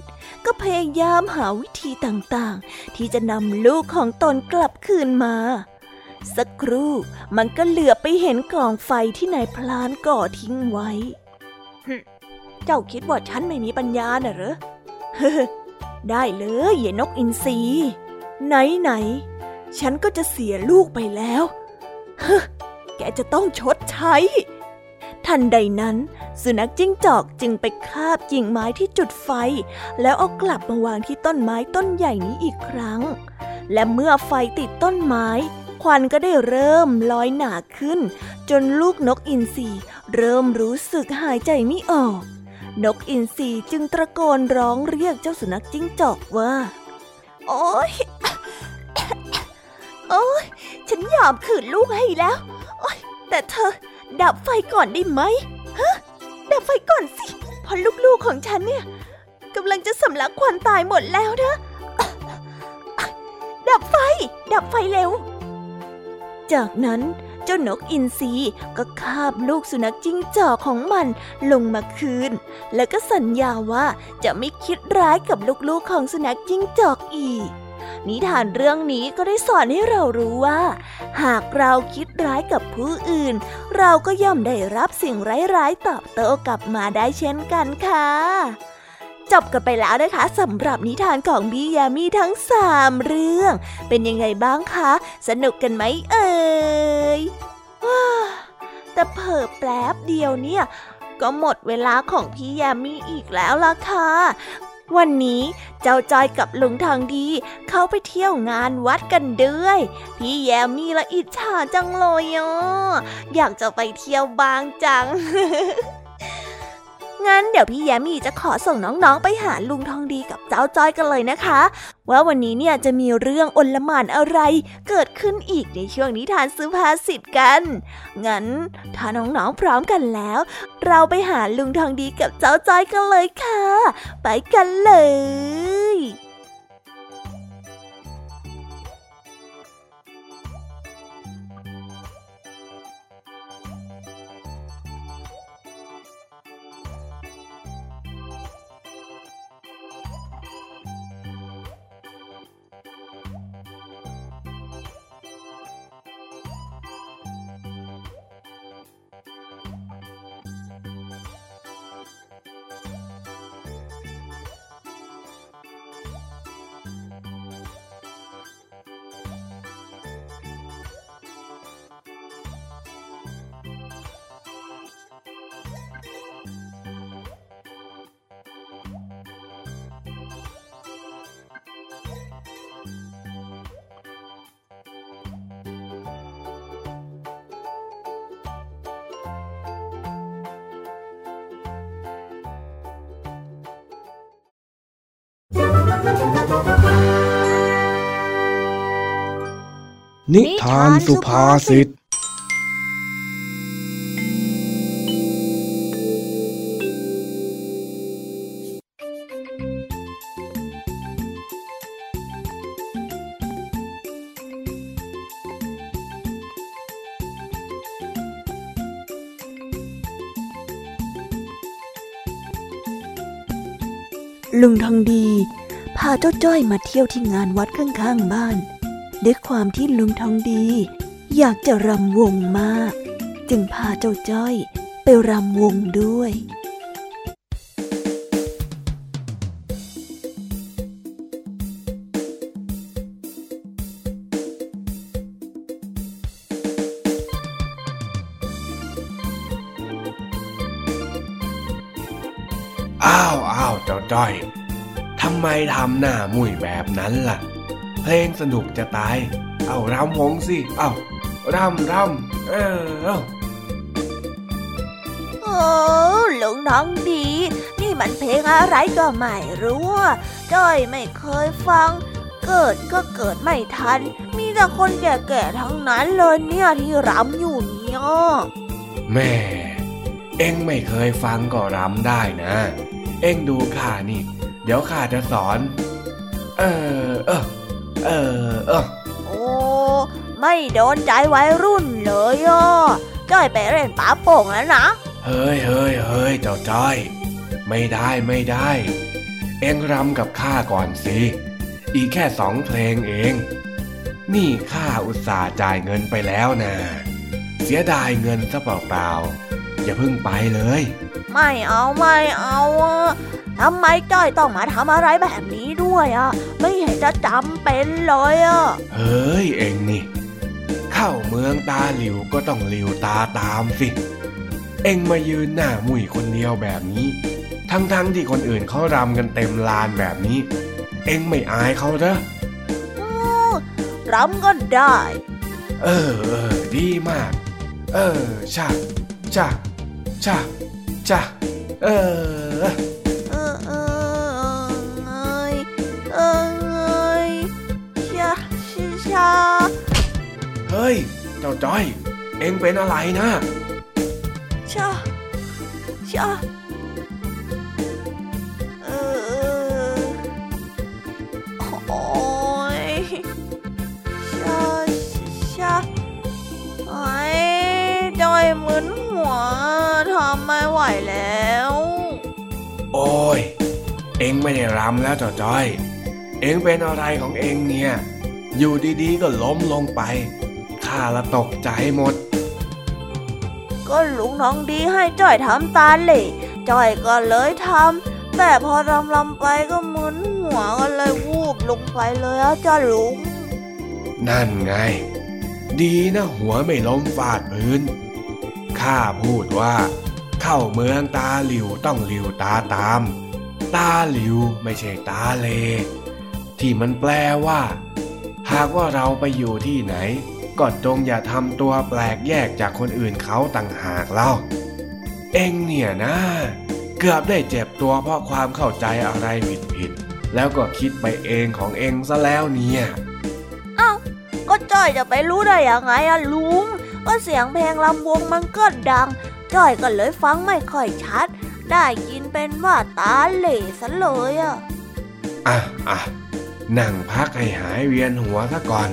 ก็พยายามหาวิธีต่างๆ ที่จะนำลูกของตนกลับคืนมา สักครู่มันก็เหลือไปเห็นกองไฟที่นายพลานก่อทิ้งไว้ เจ้าคิดว่าฉันไม่มีปัญญาน่ะเหรอได้เลยเย่นกอินทรีไหนไหน ฉันก็จะเสียลูกไปแล้ว แกจะต้องชดใช้ ทันใดนั้น สุนัขจิ้งจอกจึงไปคาบกิ่งไม้ที่จุดไฟ แล้วเอากลับมาวางที่ต้นไม้ต้นใหญ่นี้อีกครั้ง และเมื่อไฟติดต้นไม้ ควันก็ได้เริ่มลอยหนาขึ้น จนลูกนกอินทรีเริ่มรู้สึกหายใจไม่ออก นกอินทรีจึงตะโกนร้องเรียกเจ้าสุนัขจิ้งจอกว่า โอ๊ยโอ๊ยฉันยอมขืนลูกให้แล้ว โอ๊ยแต่เธอ ดับไฟก่อนได้ไหมฮะ ดับไฟก่อนสิพอลูกๆของฉันเนี่ยกำลังจะสำลักควันตายหมดแล้วนะ ดับไฟ ดับไฟเร็ว จากนั้นเจ้านกอินทรีก็คาบลูกสุนัขจิ้งจอกของมันลงมาคืน แล้วก็สัญญาว่าจะไม่คิดร้ายกับลูกๆของสุนัขจิ้งจอกอีก นิทานเรื่องนี้ก็ได้สอนให้เรารู้ว่า หากเราคิดร้ายกับผู้อื่น เราก็ย่อมได้รับสิ่งร้ายๆตอบโต้กลับมาได้เช่นกันค่ะจบกันไปแล้วนะคะสำหรับนิทานของบียามีทั้งสามเรื่อง เป็นยังไงบ้างคะ สนุกกันไหมเอ่ยแต่เผิ่แป๊บเดียวเนี่ย ก็หมดเวลาของพี่ยามีอีกแล้วล่ะค่ะ วันนี้เจ้าจอยกับลุงทางดี เขาไปเที่ยวงานวัดกันด้วย พี่แยมมีละอิจฉาจังเลยอะอยากจะไปเที่ยวบางจัง งั้นเดี๋ยวพี่แยมี่จะขอส่งน้องๆ ไปหาลุงทองดีกับเจ้าจ้อยกันเลยนะคะ ว่าวันนี้เนี่ยจะมีเรื่องอนลมานอะไร เกิดขึ้นอีกในช่วงนิทานสุภาษิตกัน งั้นถ้าน้องๆพร้อมกันแล้ว เราไปหาลุงทองดีกับเจ้าจ้อยกันเลยค่ะ ไปกันเลย นิทานสุภาษิต ลุงทองดี เจ้าจ้อยมาเที่ยวที่งานวัดข้างๆบ้านด้วยความที่ลุงทองดี อยากจะรำวงมาก จึงพาเจ้าจ้อยไปรำวงด้วยำไมทำหน้ามุ่ยแบบนั้นล่ะ เพลงสนุกจะตาย เอารำวงสิ เอารำรำเออเอาโอ้ลุงน้องดี นี่มันเพลงอะไรก็ไม่รู้อะจ้อยไม่เคยฟัง เกิดก็เกิดไม่ทัน มีแต่คนแก่ๆทั้งนั้นเลยเนี่ยที่รำอยู่เนี่ยแม่เอ็งไม่เคยฟังก็รำได้นะ เอ็งดูข้านี่ เดี๋ยวข้าจะสอน เออ เออ เออ เออ โอ้ ไม่โดนใจวัยรุ่นเลยอะจ้อยไปเล่นป๋าโป่งแล้วนะ เฮ้ยเฮ้ยเฮ้ยเจ้าจ้อย ไม่ได้ไม่ได้ เอ็งรำกับข้าก่อนสิ อีกแค่สองเพลงเอง นี่ข้าอุตส่าห์จ่ายเงินไปแล้วนะ เสียดายเงินซะเปล่าๆอย่าเพิ่งไปเลย ไม่เอาไม่เอาอะ ทำไมจ้อยต้องมาทำอะไรแบบนี้ด้วยอะ ไม่เห็นจะจำเป็นเลยอะ เฮ้ยเอ็งนี่ เข้าเมืองตาหลิวก็ต้องหลิวตาตามสิ เอ็งมายืนหน้ามุ่ยคนเดียวแบบนี้ ทั้งๆที่คนอื่นเขารำกันเต็มลานแบบนี้ เอ็งไม่อายเขาเหรออืมรำก็ได้ เออเออดีมาก เออชะชะชะชะเออเออเอ เฮ้ย เจ้าจ้อย เอ็งเป็นอะไรนะชาชาเออโอ้ยชาชาไอ้จอยเหมือนหัวทำไม่ไหวแล้ว โอ้ย เอ็งไม่ได้รำแล้วเจ้าจ้อย เอ็งเป็นอะไรของเอ็งเนี่ย อยู่ดีๆก็ล้มลงไป ข้าละตกใจหมด ก็ลุงน้องดีให้จ้อยทำตาเหล่จ้อยก็เลยทำแต่พอรำลำไปก็มึนหัวก็เลยวูบลงไปเลยอะจ้าลุง นั่นไง ดีนะหัวไม่ล้มฟาดพื้น ข้าพูดว่า เข้าเมืองตาหลิวต้องหลิวตาตาม ตาหลิวไม่ใช่ตาเล ที่มันแปลว่า หากว่าเราไปอยู่ที่ไหน ก็จงอย่าทำตัวแปลกแยกจากคนอื่นเขาต่างหากเล่า เอ็งเนี่ยนะ เกือบได้เจ็บตัวเพราะความเข้าใจอะไรผิดๆแล้วก็คิดไปเองของเองซะแล้วเนี่ย เอ้า ก็จ้อยจะไปรู้ได้ยังไงอะลุง ก็เสียงเพลงลำวงมันก็ดัง จ้อยก็เลยฟังไม่ค่อยชัด ได้ยินเป็นว่าตาเหล่ซะเลยอะอะอะ นั่งพักให้หายเวียนหัวซะก่อน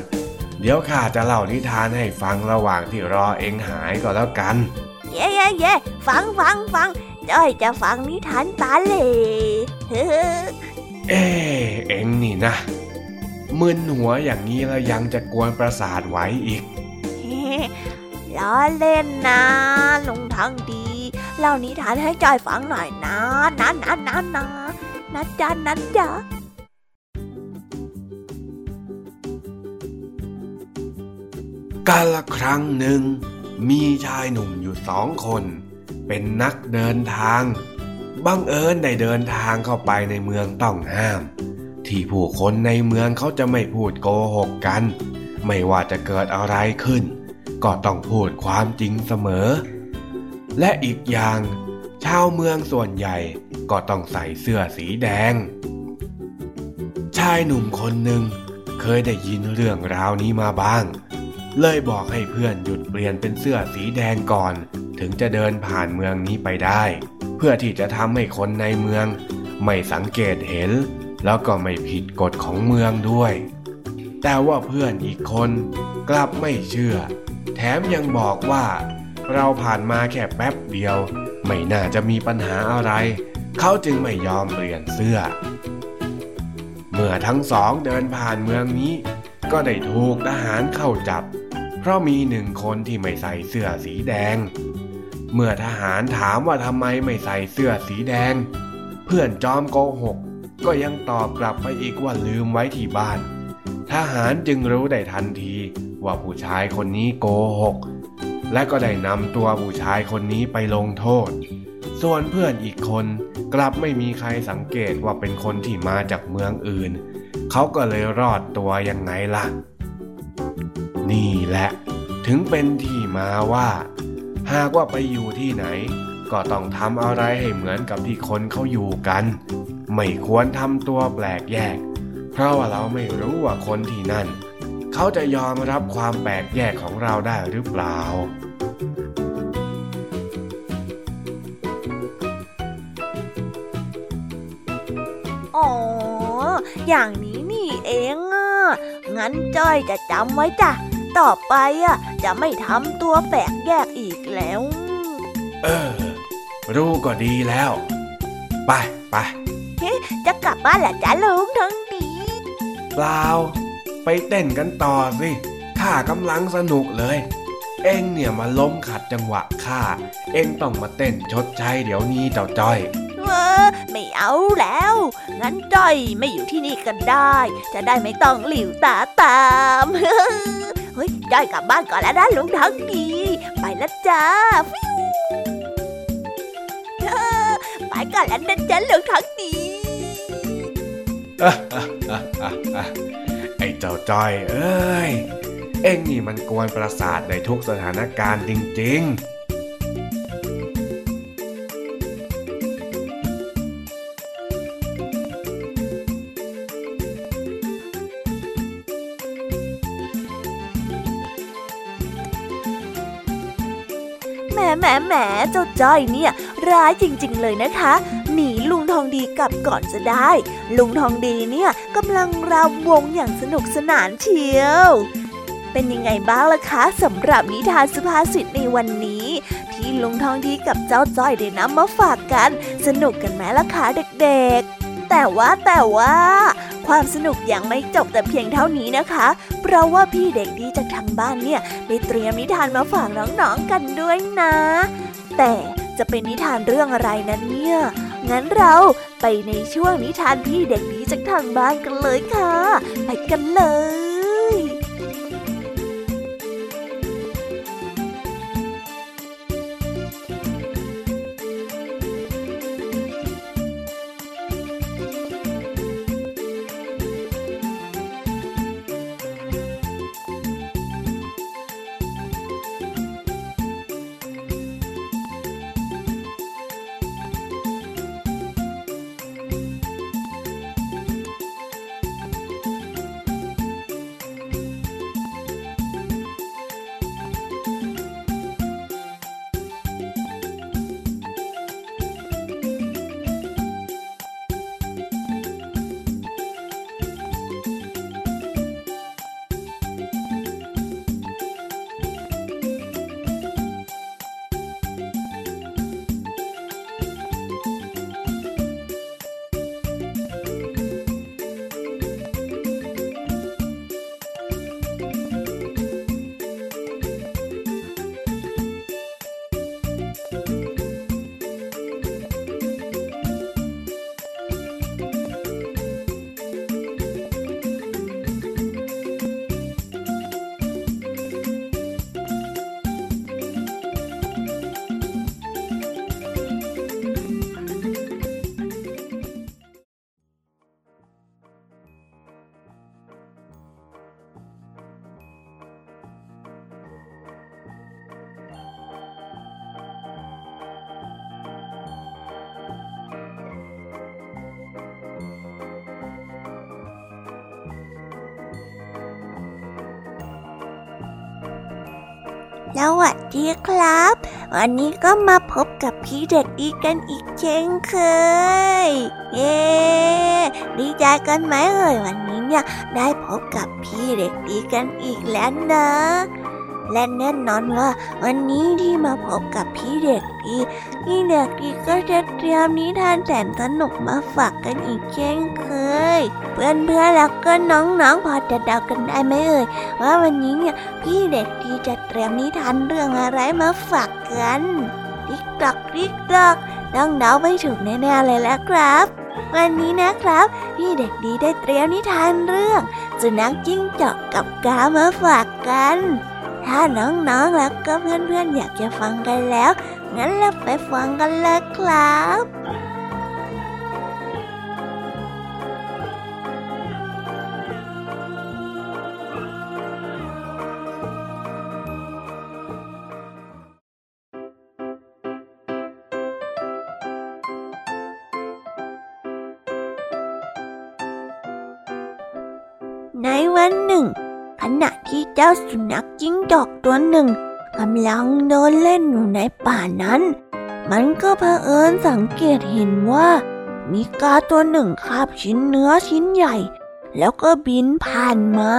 เดี๋ยวข้าจะเล่านิทานให้ฟังระหว่างที่รอเองหายก็แล้วกัน เย่เย่เย่ฟังฟังฟังจ้อยจะฟังนิทานตาเหล่เฮ้อเอ๊ะเองนี่นะมึนหัวอย่างนี้แล้วยังจะกวนประสาทไหวอีกล้อเล่นนะลุงทั้งดี เล่านิทานให้จ้อยฟังหน่อยนะนะนะนะนะนะจ๊ะนะจ๊ะ กาละครั้งหนึ่ง มีชายหนุ่มอยู่สองคน เป็นนักเดินทาง บังเอิญได้เดินทางเข้าไปในเมืองต้องห้าม ที่ผู้คนในเมืองเขาจะไม่พูดโกหกกัน ไม่ว่าจะเกิดอะไรขึ้น ก็ต้องพูดความจริงเสมอ และอีกอย่าง ชาวเมืองส่วนใหญ่ก็ต้องใส่เสื้อสีแดง ชายหนุ่มคนหนึ่งเคยได้ยินเรื่องราวนี้มาบ้าง เลยบอกให้เพื่อนหยุดเปลี่ยนเป็นเสื้อสีแดงก่อน ถึงจะเดินผ่านเมืองนี้ไปได้ เพื่อที่จะทำให้คนในเมือง ไม่สังเกตเห็น แล้วก็ไม่ผิดกฎของเมืองด้วย แต่ว่าเพื่อนอีกคนกลับไม่เชื่อ แถมยังบอกว่า เราผ่านมาแค่แป๊บเดียว ไม่น่าจะมีปัญหาอะไร เขาจึงไม่ยอมเปลี่ยนเสื้อ เมื่อทั้งสองเดินผ่านเมืองนี้ ก็ได้ถูกทหารเข้าจับ เพราะมีหนึ่งคนที่ไม่ใส่เสื้อสีแดง เมื่อทหารถามว่าทำไมไม่ใส่เสื้อสีแดง เพื่อนจอมโกหก ก็ยังตอบกลับไปอีกว่าลืมไว้ที่บ้าน ทหารจึงรู้ได้ทันทีว่าผู้ชายคนนี้โกหก และก็ได้นำตัวผู้ชายคนนี้ไปลงโทษ ส่วนเพื่อนอีกคนกลับไม่มีใครสังเกตว่าเป็นคนที่มาจากเมืองอื่น เขาก็เลยรอดตัวยังไงล่ะ นี่แหละ ถึงเป็นที่มาว่า หากว่าไปอยู่ที่ไหน ก็ต้องทำอะไรให้เหมือนกับที่คนเขาอยู่กัน ไม่ควรทำตัวแปลกแยก เพราะว่าเราไม่รู้ว่าคนที่นั่น เขาจะยอมรับความแปลกแยกของเราได้หรือเปล่าอ๋อ อย่างนี้นี่เองอะ งั้นจ้อยจะจำไว้จ้ะ ต่อไปอะจะไม่ทำตัวแปลกแยกอีกแล้ว เออ รู้ก็ดีแล้ว ไปไปจะกลับบ้านแหละจ้ะลุงทั้งดีเปล่า ไปเต้นกันต่อสิข้ากำลังสนุกเลย เอ็งเนี่ยมาล้มขัดจังหวะข้า เอ็งต้องมาเต้นชดใช้เดี๋ยวนี้เจ้าจ้อยเออไม่เอาแล้ว งั้นจ้อยไม่อยู่ที่นี่กันได้ จะได้ไม่ต้องหลิวตาตาม เฮ้ยได้กลับบ้านก่อนแล้วนะลุงทังดี ไปละจ้าฟิวไปก่อนแล้วนะจ๊ะลุงทังดีไอ้เจ้าจ้อยเอ้ย เอ็งนี่มันกวนประสาทในทุกสถานการณ์จริง ๆ แหมแหมแหมเจ้าจ้อยเนี่ย ร้ายจริง ๆ เลยนะคะ หนีลุงทองดีกลับก่อนจะได้ ลุงทองดีเนี่ยกำลังรำวงอย่างสนุกสนานเชียว เป็นยังไงบ้างล่ะคะสำหรับนิทานสุภาษิตในวันนี้ ที่ลุงทองดีกับเจ้าจ้อยได้นำมาฝากกัน สนุกกันไหมล่ะคะเด็กๆ แต่ว่าแต่ว่า ความสนุกยังไม่จบแต่เพียงเท่านี้นะคะ เพราะว่าพี่เด็กดีจากทางบ้านเนี่ยได้เตรียมนิทานมาฝากน้องๆกันด้วยนะ แต่จะเป็นนิทานเรื่องอะไรนั้นเนี่ย งั้นเราไปในช่วงนิทานพี่เด็กดีจากทางบ้านกันเลยค่ะ ไปกันเลย สวัสดีครับ วันนี้ก็มาพบกับพี่เด็กดีกันอีกเช่นเคย เย้ดีใจกันไหมเอ่ยวันนี้เนี่ยได้พบกับพี่เด็กดีกันอีกแล้วนะและแน่นอนว่าวันนี้ที่มาพบกับพี่เด็กดีพี่เด็กดีก็จะเตรียมนิทานแสนสนุกมาฝากกันอีกเช่นเคย เพื่อนเพื่อนแล้วก็น้องๆพอจะเดากันได้ไหมเอ่ยว่าวันนี้เนี่ยพี่เด็กดีจะเตรียมนิทานเรื่องอะไรมาฝากกัน tick tock tick tock ต้องเดาไม่ถูกแน่ๆเลยแล้วครับ วันนี้นะครับ พี่เด็กดีได้เตรียมนิทานเรื่องสุนัขจิ้งจอกกับกามาฝากกัน ถ้าน้องๆแล้วก็เพื่อนๆอยากจะฟังกันแล้ว งั้นเราไปฟังกันเลยครับ ณะที่เจ้าสุนัขจิ้งจอกตัวหนึ่งกำลังเดินเล่นอยู่ในป่านั้น มันก็เผอิญสังเกตเห็นว่า มีกาตัวหนึ่งคาบชิ้นเนื้อชิ้นใหญ่ แล้วก็บินผ่านมา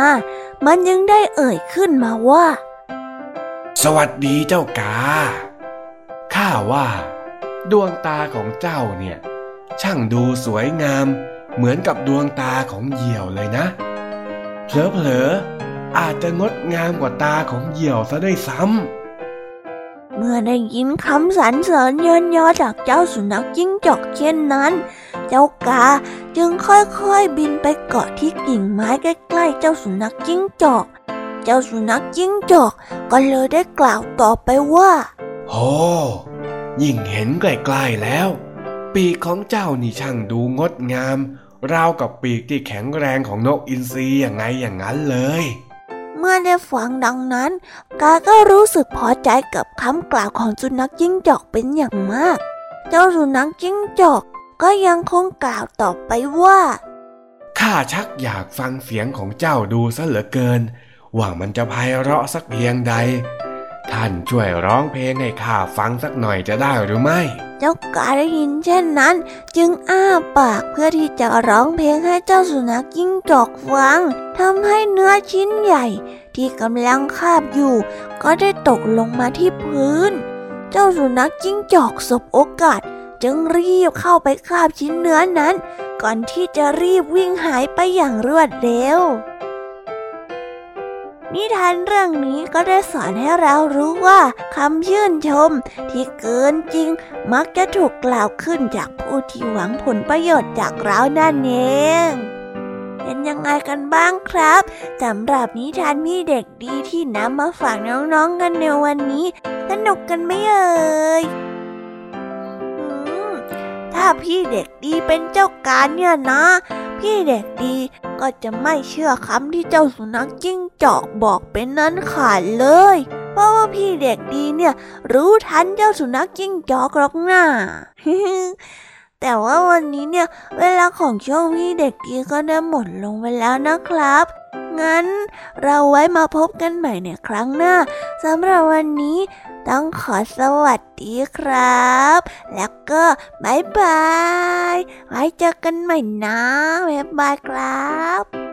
มันยังได้เอ่ยขึ้นมาว่า สวัสดีเจ้ากา ข้าว่า ดวงตาของเจ้าเนี่ย ช่างดูสวยงาม เหมือนกับดวงตาของเหยี่ยวเลยนะเผลอๆ อาจจะงดงามกว่าตาของเหยี่ยวซะด้วยซ้ำ เมื่อได้ยินคำสรรเสริญเยินยอจากเจ้าสุนัขจิ้งจอกเช่นนั้น เจ้ากาจึงค่อยๆบินไปเกาะที่กิ่งไม้ใกล้ๆเจ้าสุนัขจิ้งจอก เจ้าสุนัขจิ้งจอกก็เลยได้กล่าวต่อไปว่าโอ้ยิ่งเห็นใกล้ๆแล้ว ปีกของเจ้านี่ช่างดูงดงามราวกับปีกที่แข็งแรงของนกอินทรีอย่างไงอย่างนั้นเลย เมื่อได้ฟังดังนั้น กาก็รู้สึกพอใจกับคำกล่าวของสุนัขจิ้งจอกเป็นอย่างมาก เจ้าสุนัขจิ้งจอกก็ยังคงกล่าวต่อไปว่า ข้าชักอยากฟังเสียงของเจ้าดูซะเหลือเกิน ว่ามันจะไพเราะสักเพียงใด ท่านช่วยร้องเพลงให้ข้าฟังสักหน่อยจะได้หรือไม่ เจ้ากาได้ยินเช่นนั้น จึงอ้าปากเพื่อที่จะร้องเพลงให้เจ้าสุนัขจิ้งจอกฟังทำให้เนื้อชิ้นใหญ่ ที่กำลังคาบอยู่ ก็ได้ตกลงมาที่พื้น เจ้าสุนัขจิ้งจอกสบโอกาส จึงรีบเข้าไปคาบชิ้นเนื้อนั้น ก่อนที่จะรีบวิ่งหายไปอย่างรวดเร็ว นิทานเรื่องนี้ก็ได้สอนให้เรารู้ว่าคำชื่นชมที่เกินจริงมักจะถูกกล่าวขึ้นจากผู้ที่หวังผลประโยชน์จากเรานั่นเองเป็นยังไงกันบ้างครับสำหรับนิทานพี่เด็กดีที่นำมาฝากน้องๆกันในวันนี้ สนุกกันไหมเอ่ย ถ้าพี่เด็กดีเป็นเจ้าการเนี่ยนะ พี่เด็กดีก็จะไม่เชื่อคำที่เจ้าสุนัขจิ้งจอกบอกเป็นนั้นขาดเลย เพราะว่าพี่เด็กดีเนี่ย รู้ทันเจ้าสุนัขจิ้งจอกหรอกนะแต่ว่าวันนี้เนี่ย เวลาของช่วงพี่เด็กดีก็ได้หมดลงไปแล้วนะครับ งั้นเราไว้มาพบกันใหม่ในครั้งหน้าสำหรับวันนี้ ต้องขอสวัสดีครับ แล้วก็บายบาย ไว้เจอกันใหม่นะบ๊ายบายครับ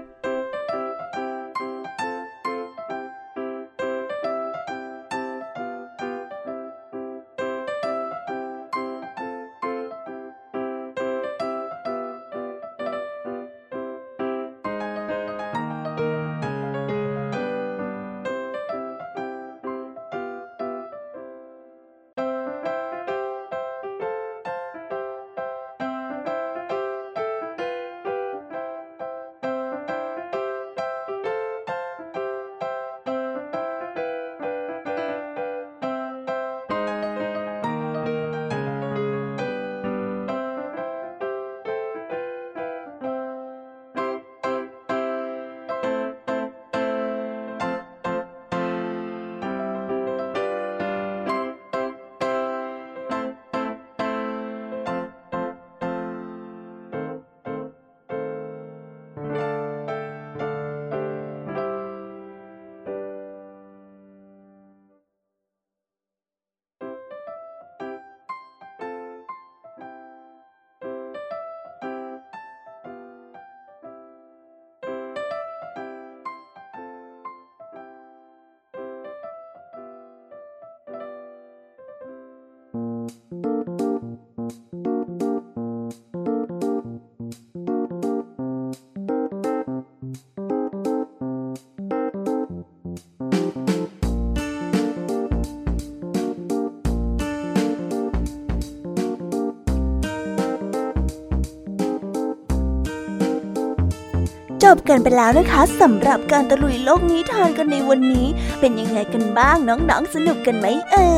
บกันไปแล้วนะคะสำหรับการตะลุยโลกนิทานกันในวันนี้ เป็นยังไงกันบ้างน้องๆสนุกกันไหมเอ่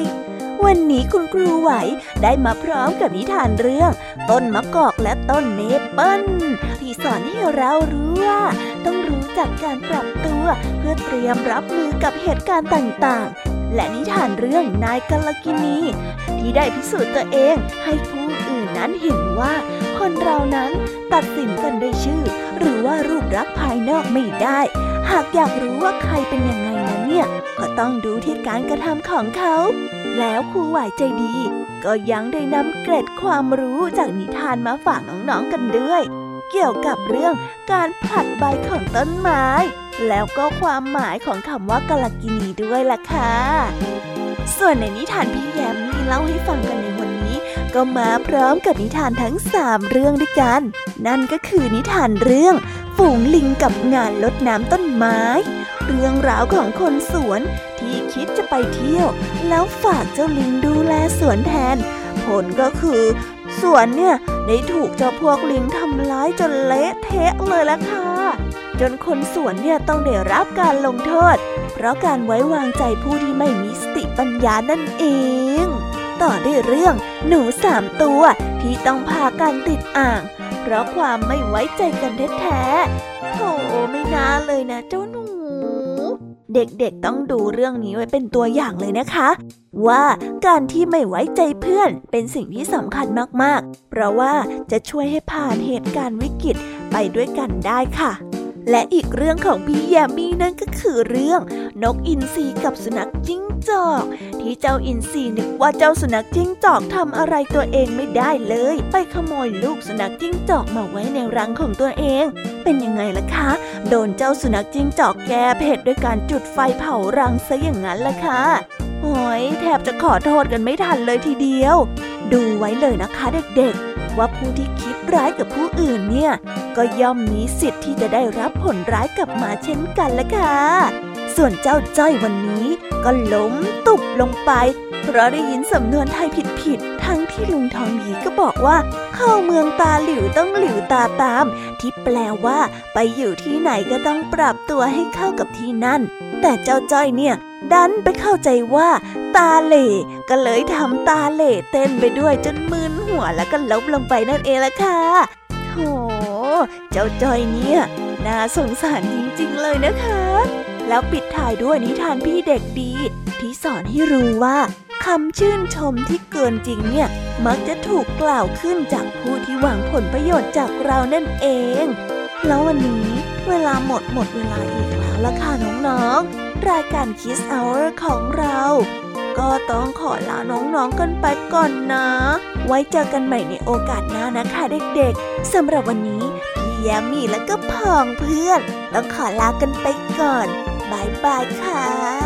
ยวันนี้คุณครูไหวได้มาพร้อมกับนิทานเรื่อง ต้นมะกอกและต้นเมเปิ้ลที่สอนให้เรารู้ว่า ต้องรู้จักการปรับตัว เพื่อเตรียมรับมือกับเหตุการณ์ต่างๆ และนิทานเรื่องนายกัลกินี ที่ได้พิสูจน์ตัวเองให้ผู้อื่นนั้นเห็นว่า คนเรานั้นตัดสินกันด้วยชื่อ หรือว่ารูปลักษณ์ภายนอกไม่ได้ หากอยากรู้ว่าใครเป็นยังไงนั้นเนี่ย ก็ต้องดูที่การกระทำของเขา แล้วครูไหวใจดี ก็ยังได้นำเกร็ดความรู้จากนิทานมาฝากน้องๆกันด้วย เกี่ยวกับเรื่องการผลัดใบของต้นไม้ แล้วก็ความหมายของคำว่ากาลกินีด้วยล่ะค่ะ ส่วนในนิทานพี่แยมมี่เล่าให้ฟังกันในวัน ก็มาพร้อมกับนิทานทั้งสามเรื่องด้วยกัน นั่นก็คือนิทานเรื่องฝูงลิงกับงานลดน้ำต้นไม้ เรื่องราวของคนสวนที่คิดจะไปเที่ยว แล้วฝากเจ้าลิงดูแลสวนแทน ผลก็คือสวนเนี่ยได้ถูกเจ้าพวกลิงทำร้ายจนเละเทะเลยละค่ะ จนคนสวนเนี่ยต้องได้รับการลงโทษ เพราะการไว้วางใจผู้ที่ไม่มีสติปัญญานั่นเอง ต่อด้วยเรื่อง หนูสามตัวที่ต้องพากันติดอ่าง เพราะความไม่ไว้ใจกันแท้ๆโถไม่น่าเลยนะเจ้าหนู เด็กๆต้องดูเรื่องนี้ไว้เป็นตัวอย่างเลยนะคะ ว่าการที่ไม่ไว้ใจเพื่อนเป็นสิ่งที่สำคัญมากๆ เพราะว่าจะช่วยให้ผ่านเหตุการณ์วิกฤตไปด้วยกันได้ค่ะ และอีกเรื่องของพี่แยมมี่นั่นก็คือเรื่อง นกอินทรีกับสุนัขจิ้งจอก ที่เจ้าอินทรีนึกว่าเจ้าสุนัขจิ้งจอกทำอะไรตัวเองไม่ได้เลย ไปขโมยลูกสุนัขจิ้งจอกมาไว้ในรังของตัวเอง เป็นยังไงล่ะคะ โดนเจ้าสุนัขจิ้งจอกแก้เผ็ดด้วยการจุดไฟเผารังซะอย่างนั้นล่ะค่ะโอ้ยแทบจะขอโทษกันไม่ทันเลยทีเดียว ดูไว้เลยนะคะเด็กๆ ว่าผู้ที่คิดร้ายกับผู้อื่นเนี่ย ก็ย่อมมีสิทธิ์ที่จะได้รับผลร้ายกลับมาเช่นกันละค่ะ ส่วนเจ้าจ้อยวันนี้ก็ล้มตุบลงไป เพราะได้ยินสำนวนไทยผิดๆ ทั้งที่ลุงทองดีก็บอกว่าเข้าเมืองตาหลิวต้องหลิวตาตาม ที่แปลว่า ไปอยู่ที่ไหนก็ต้องปรับตัวให้เข้ากับที่นั่น แต่เจ้าจ้อยเนี่ย ดันไปเข้าใจว่าตาเหล่ก็เลยทำตาเหล่เต้นไปด้วยจนมึนหัวแล้วก็ล้มลงไปนั่นเองละค่ะโหเจ้าจอยเนี่ยน่าสงสารจริงๆเลยนะคะ แล้วปิดท้ายด้วยนิทานพี่เด็กดี ที่สอนให้รู้ว่าคำชื่นชมที่เกินจริงเนี่ย มักจะถูกกล่าวขึ้นจากผู้ที่หวังผลประโยชน์จากเรานั่นเอง แล้ววันนี้เวลาหมดหมดเวลาอีกแล้ว ล่ะค่ะน้องๆ รายการ Kiss Hour ของเรา ก็ต้องขอลาน้องๆกันไปก่อนนะ ไว้เจอกันใหม่ในโอกาสหน้านะคะเด็กๆสำหรับวันนี้พี่แยมมี่และก็พองเพื่อน ต้องขอลากันไปก่อนบายบายค่ะ